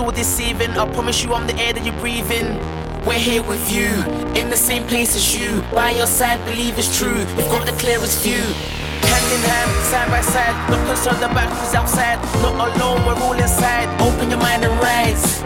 All deceiving. I promise you I'm the air that you're breathing. We're here with you, in the same place as you. By your side, believe it's true. We've got the clearest view. Hand in hand, side by side. Not concerned about who's outside. Not alone, we're all inside. Open your mind and rise.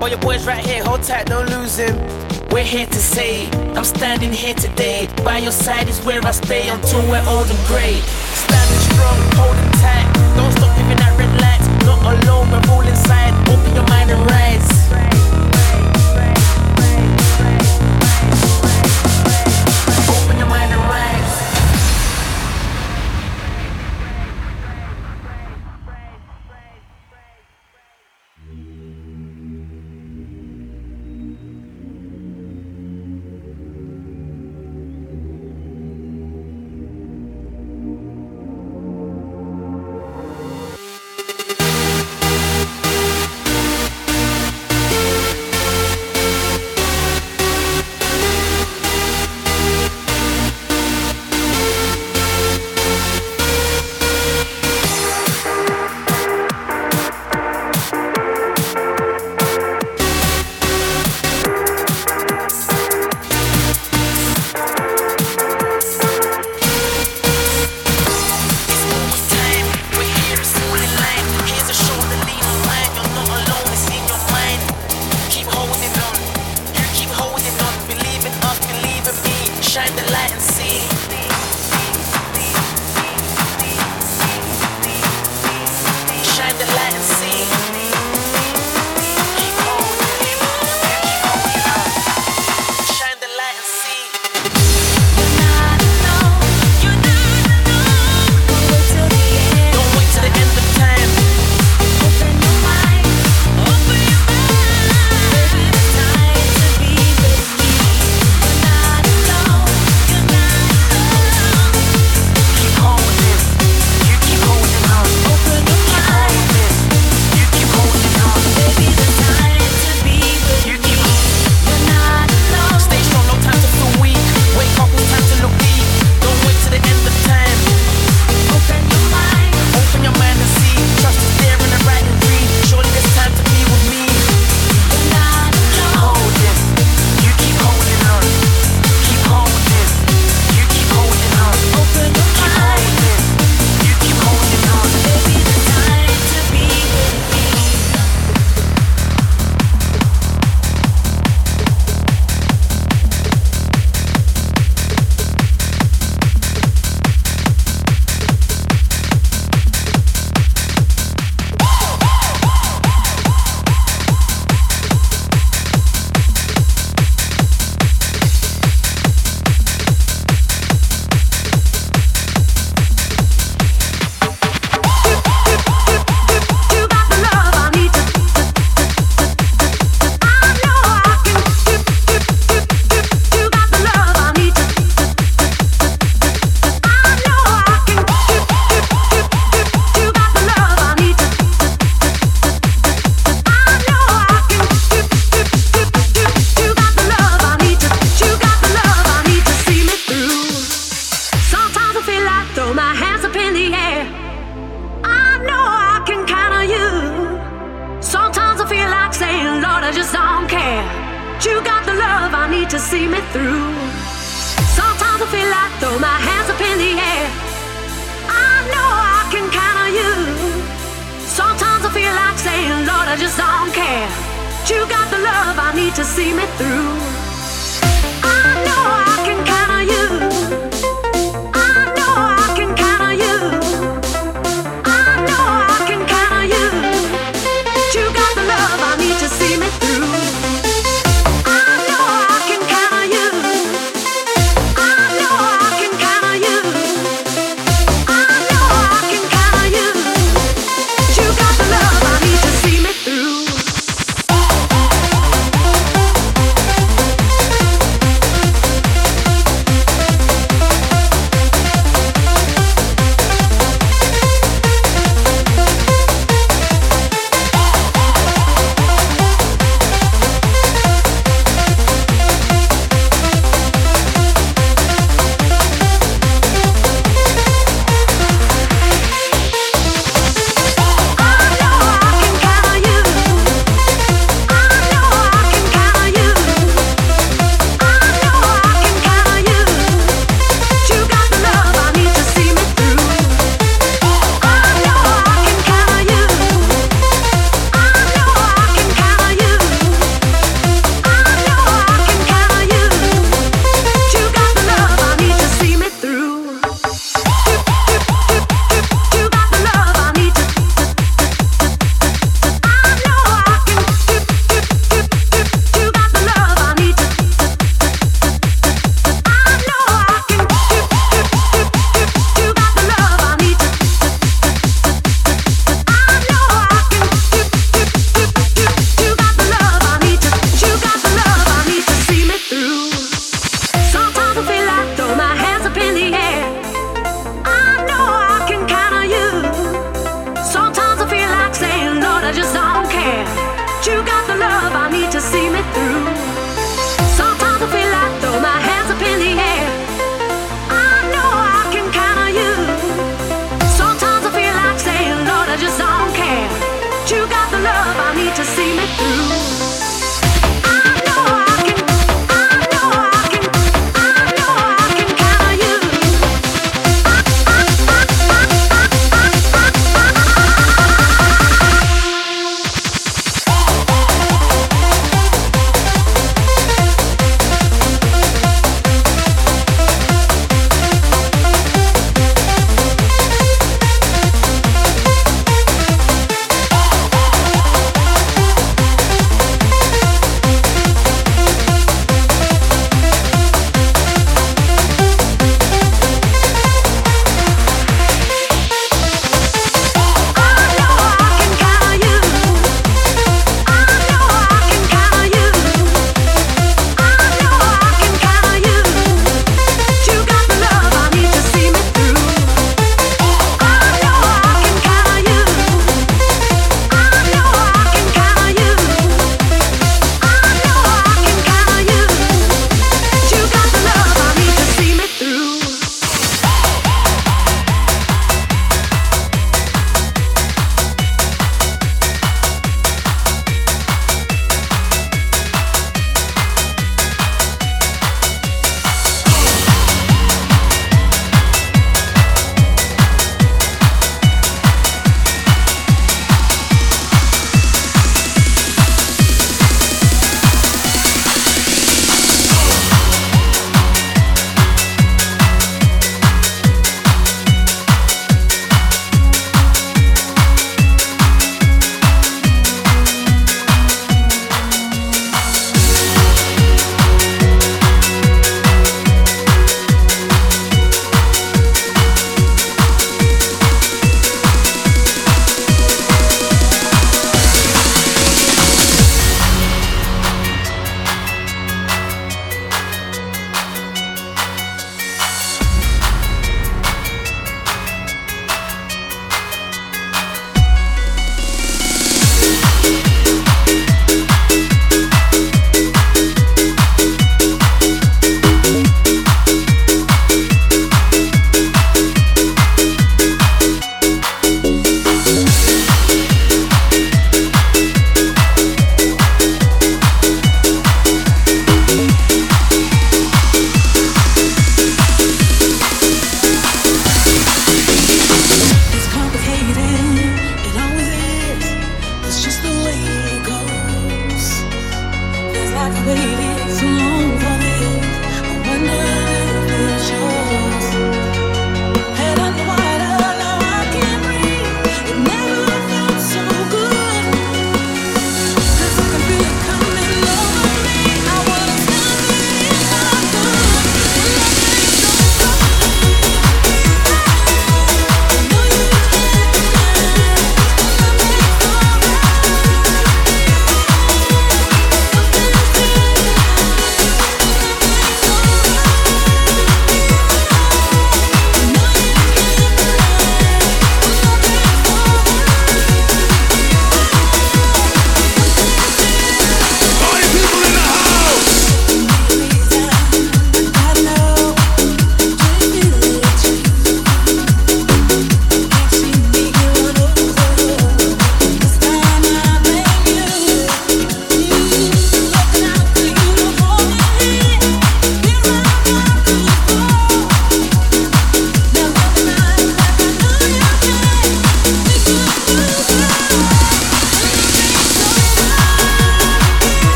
All your boys right here, hold tight, don't lose him. We're here to say, I'm standing here today. By your side is where I stay until we're old and grey. Standing strong, holding tight. Don't stop giving that red light. Not alone, we're all inside. Open your mind and rise.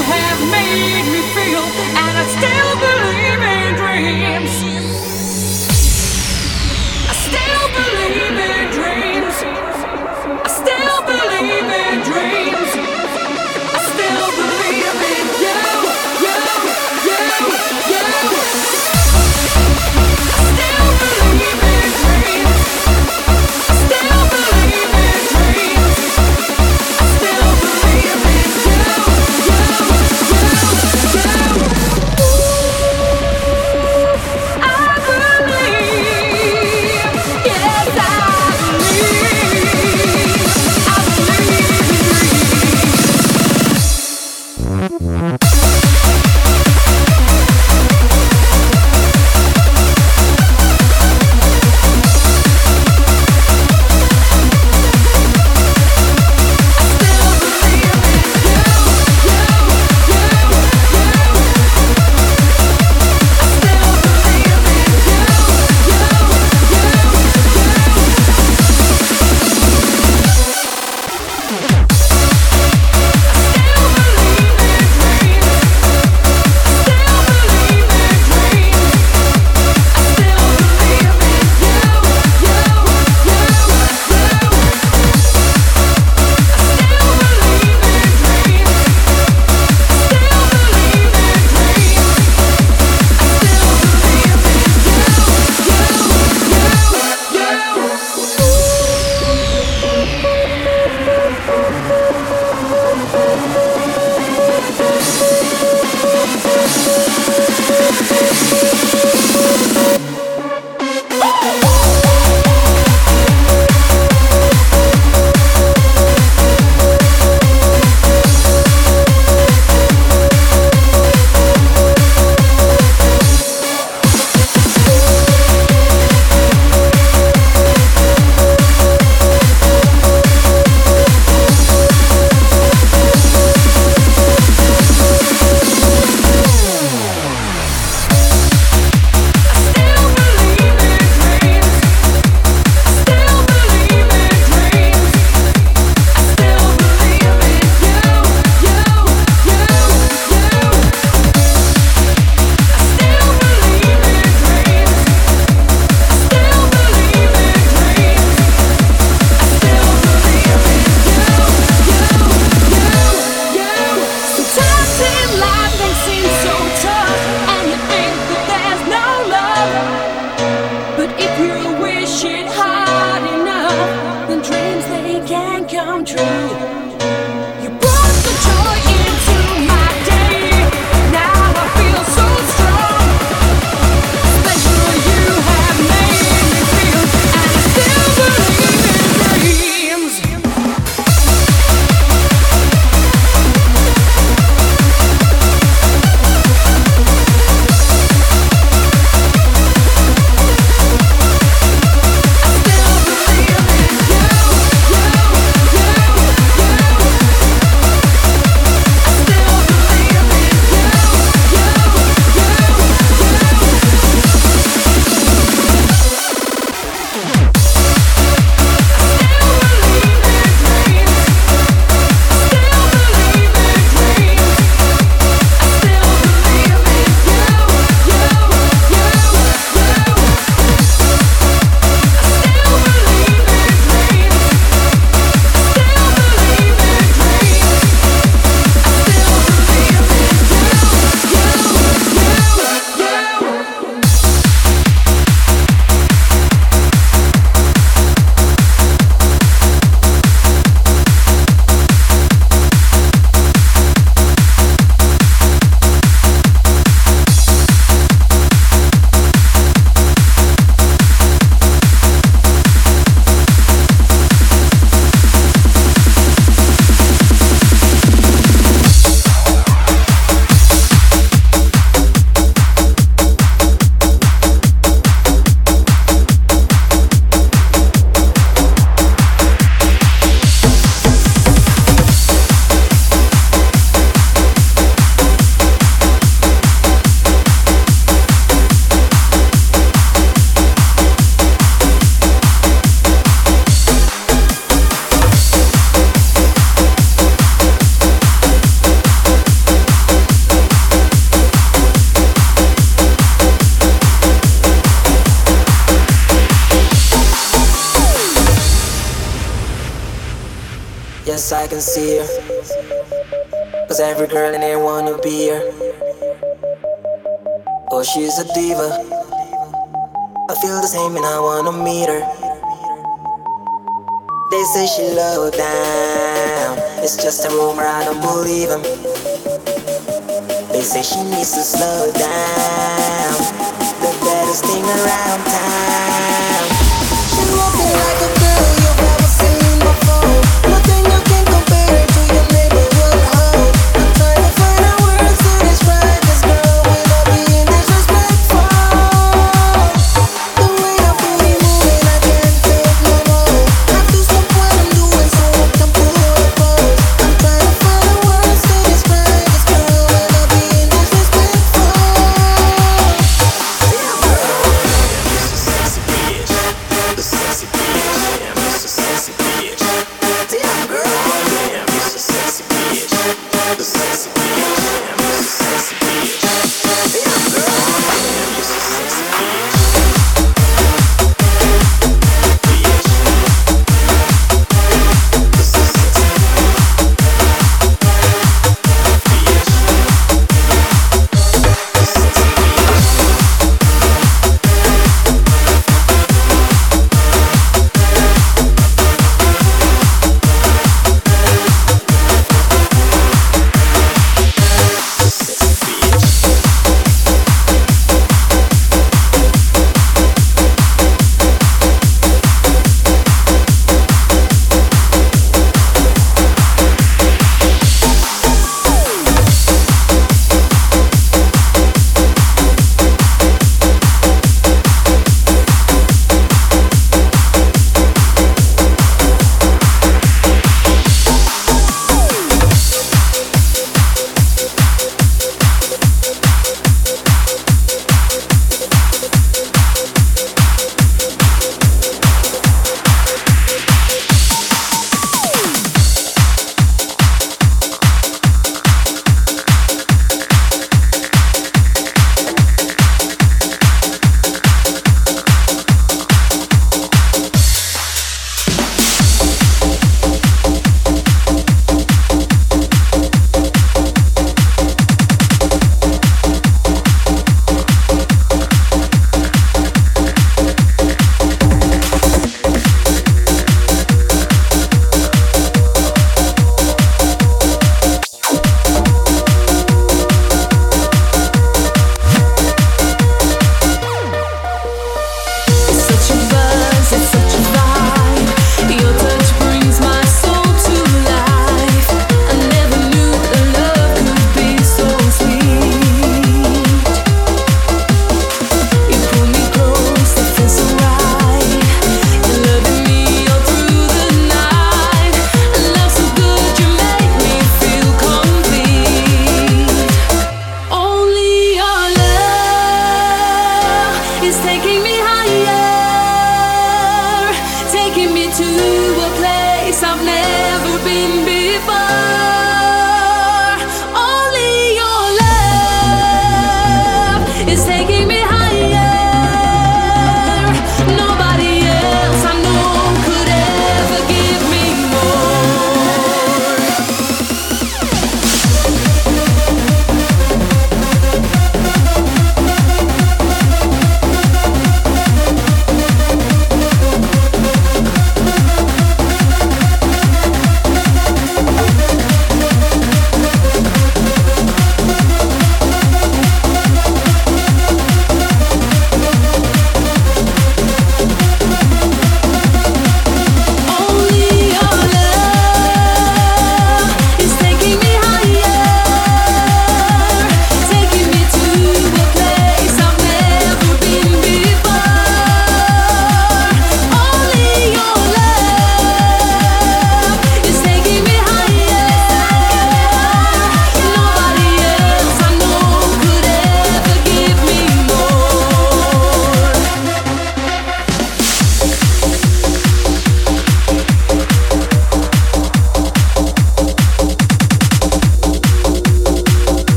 You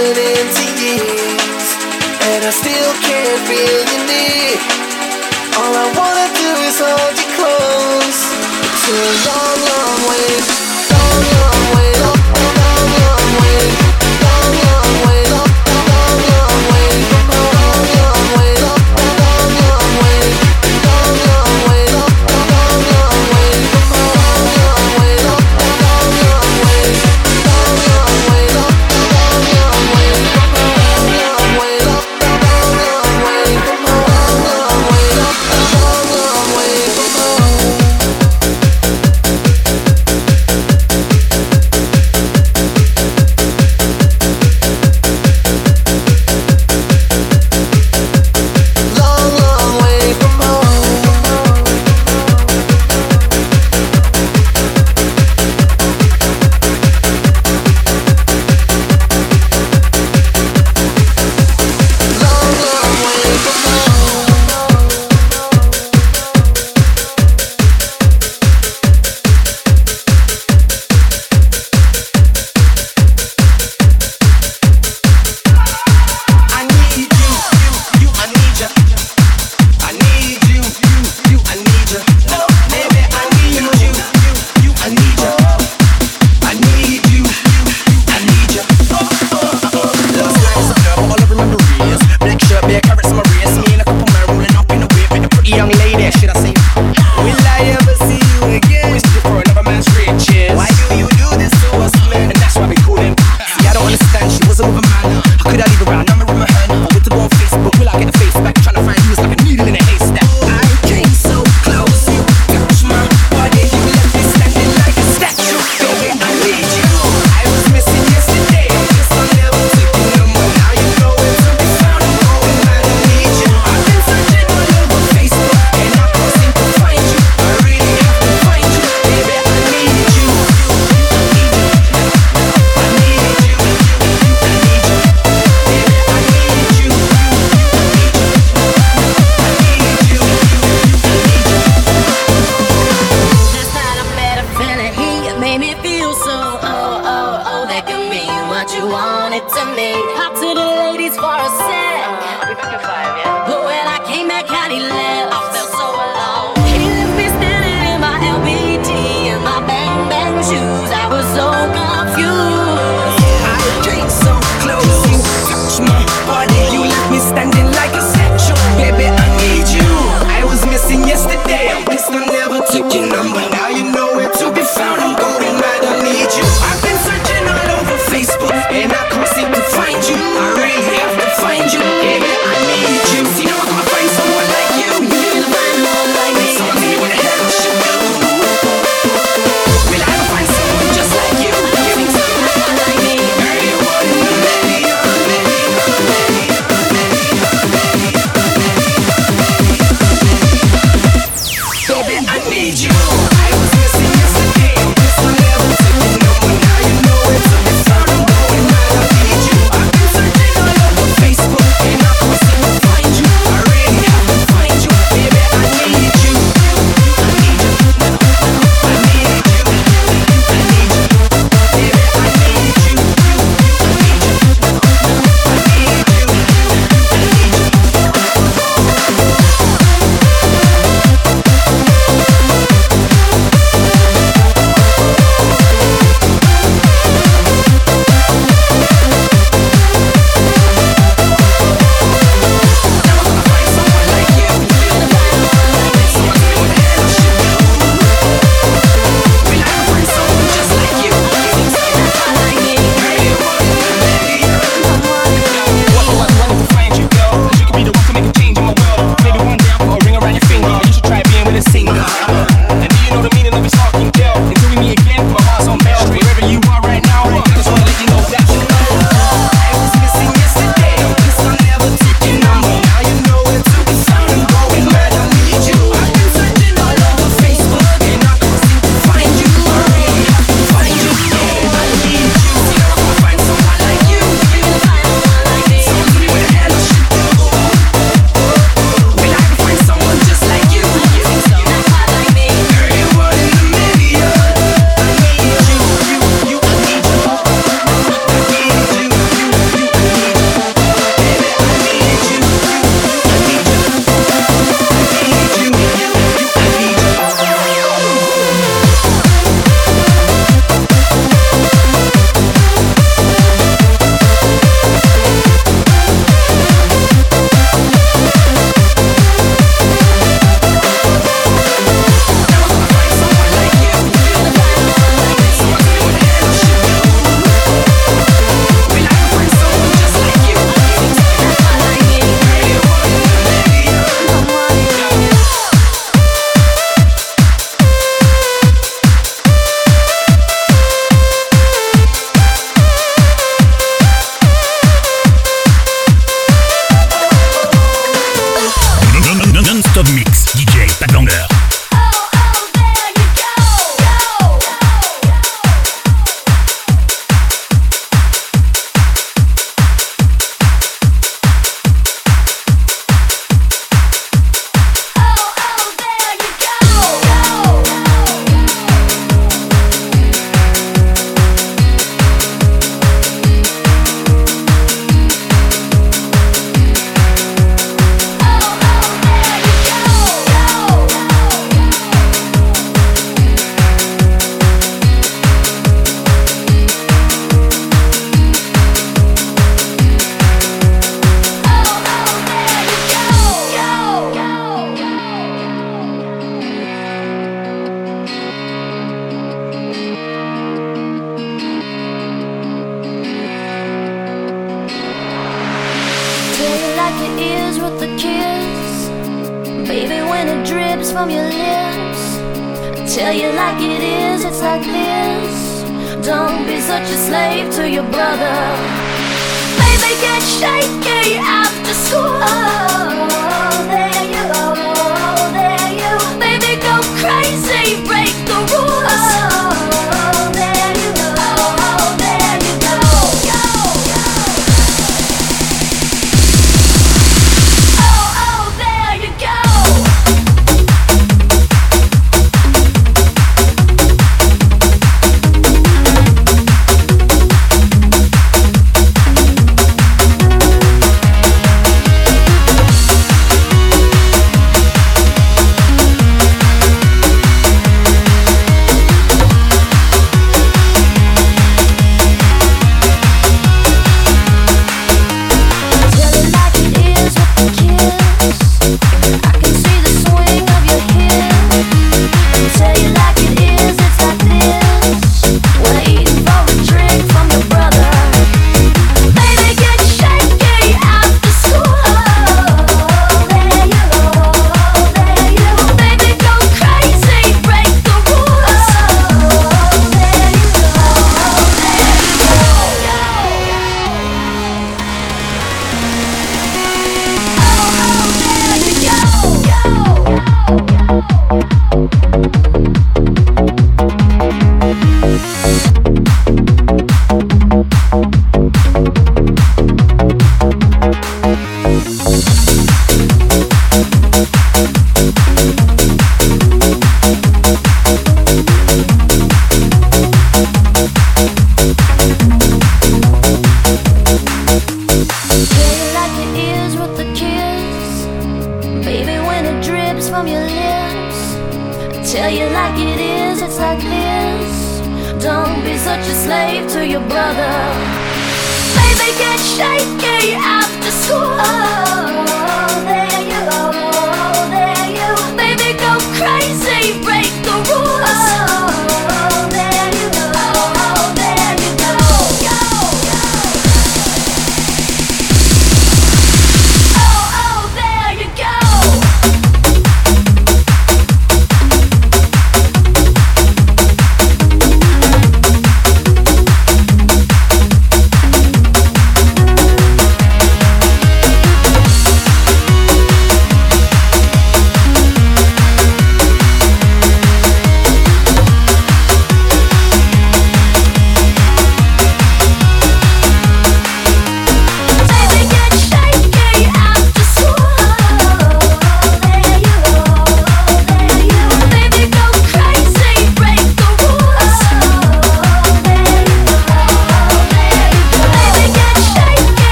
turned into years, and I still can't feel your need. All I wanna do is hold you close. It's a long, long way.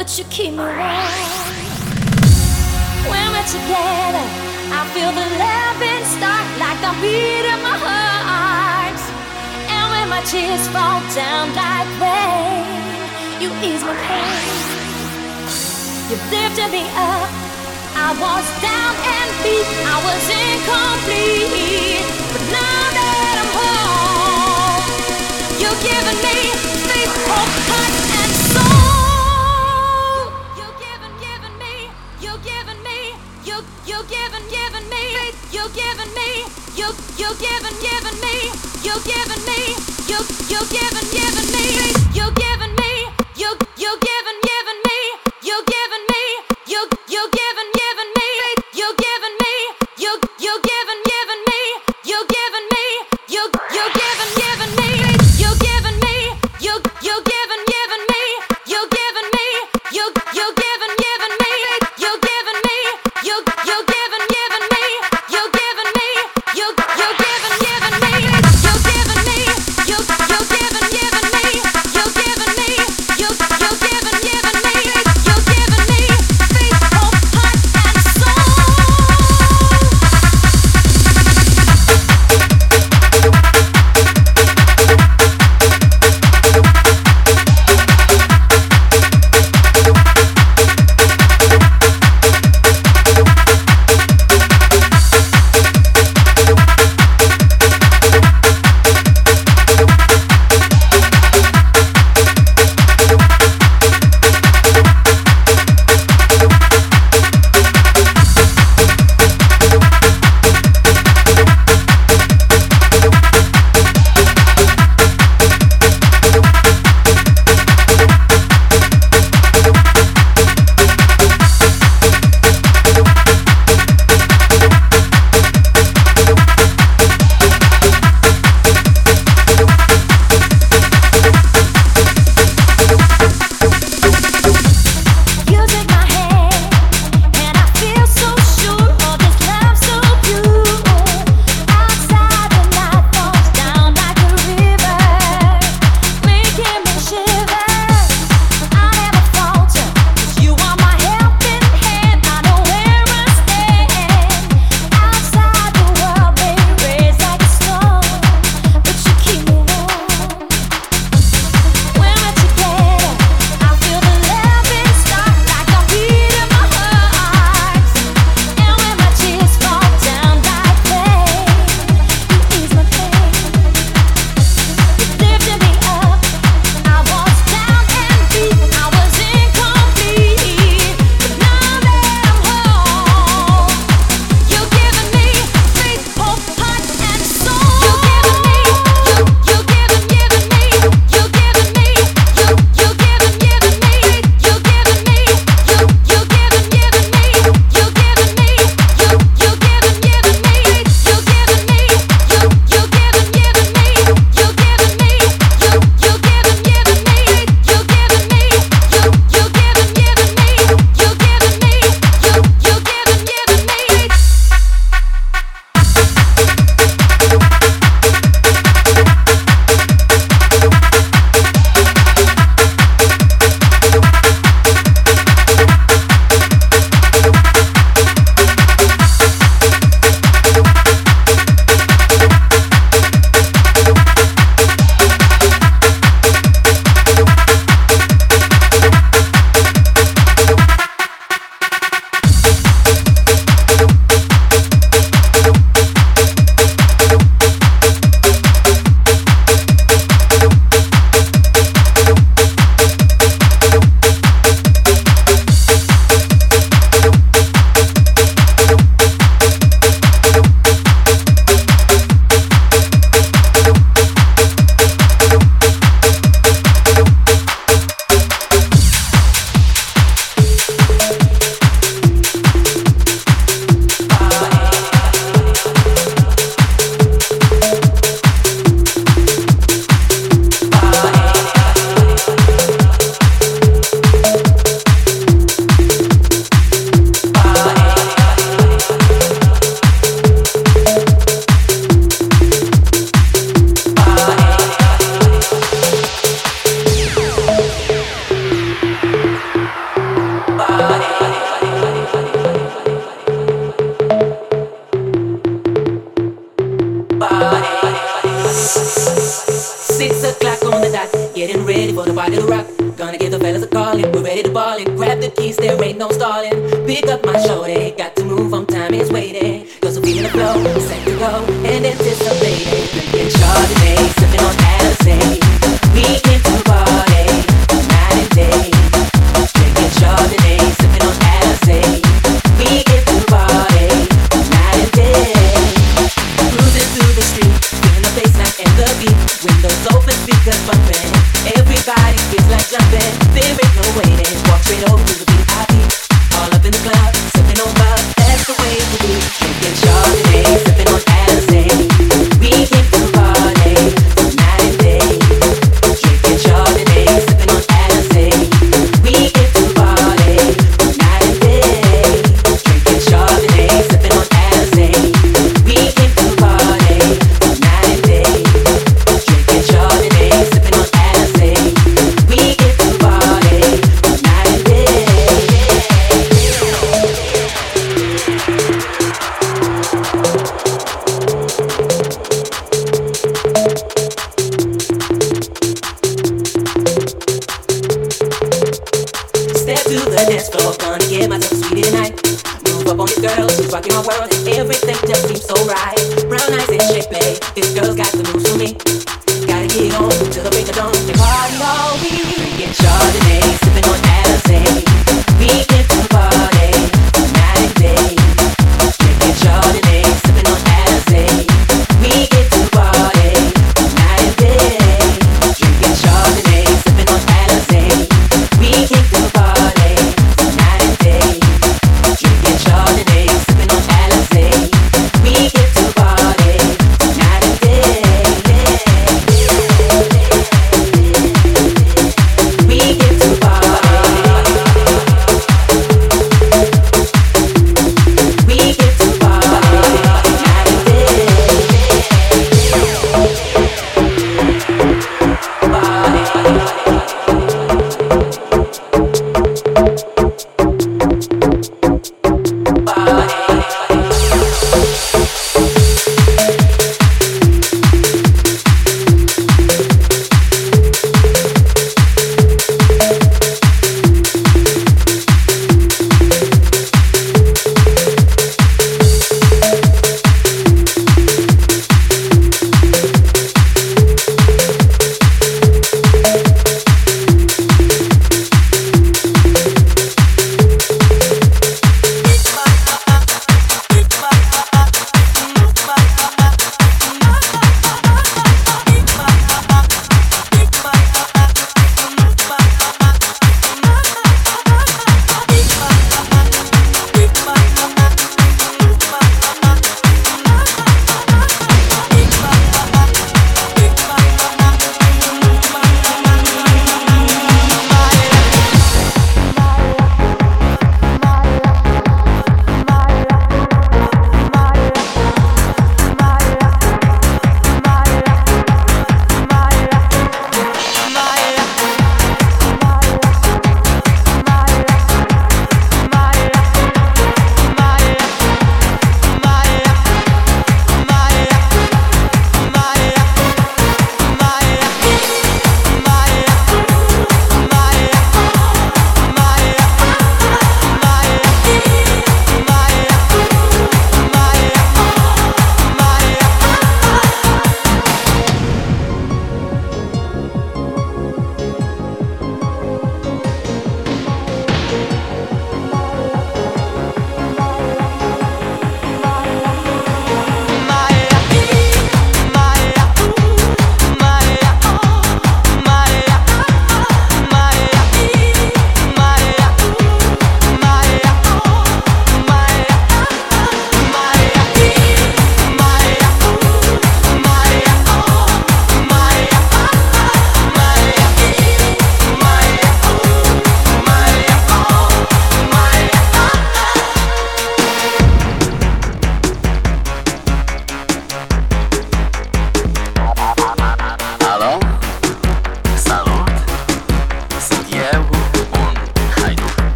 But you keep me warm. When we're together, I feel the loving start like the beat of my heart. And when my tears fall down like rain, you ease my pain. You lifted me up. I was down and beat. I was incomplete. But now that I'm home, you're giving me faith, hope, heart, You're giving me. You, you're giving, giving me. You're giving me. You, you're giving, giving me. You're giving me. You, you're giving, giving me. You're giving me. You, you're giving,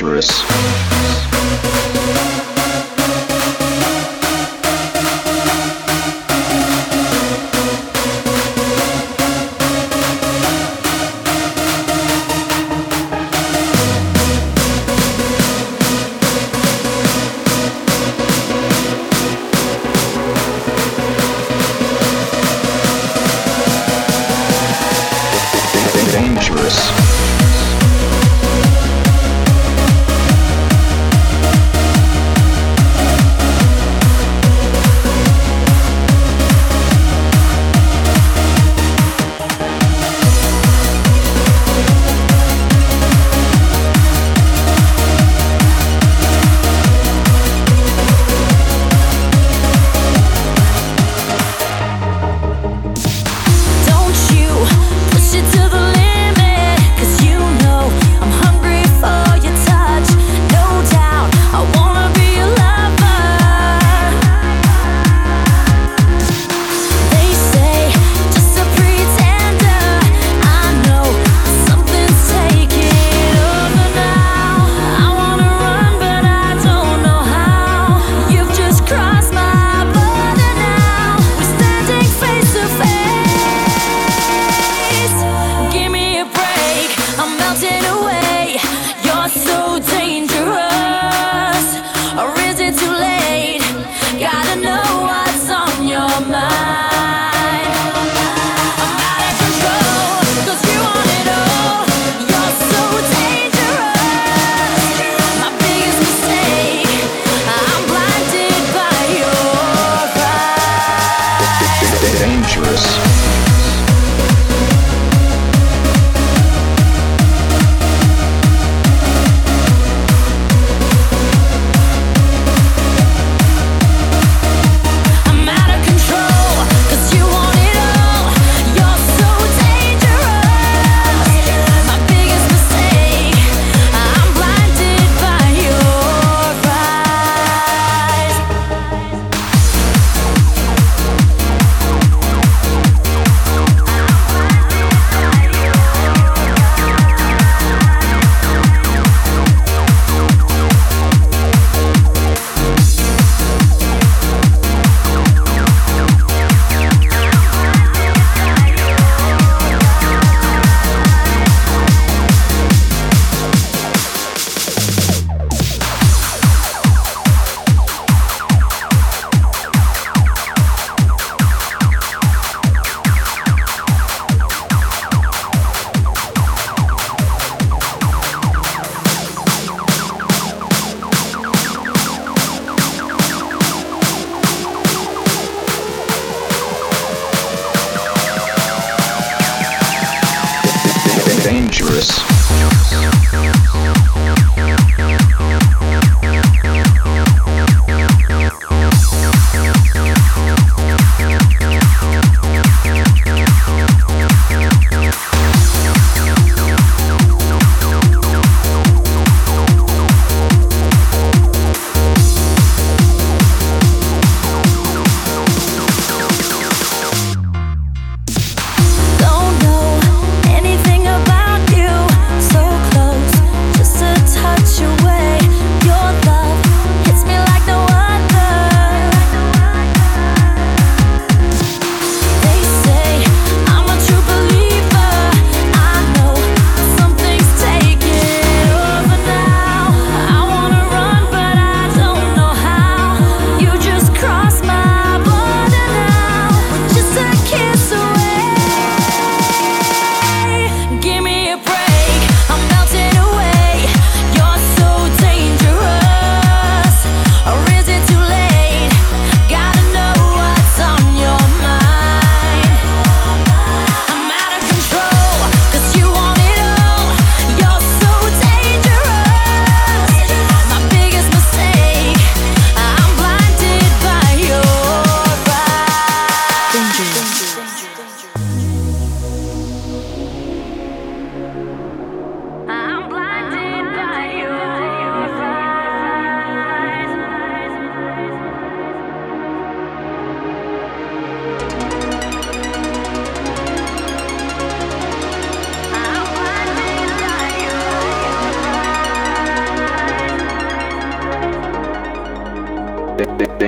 dangerous.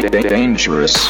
Dangerous.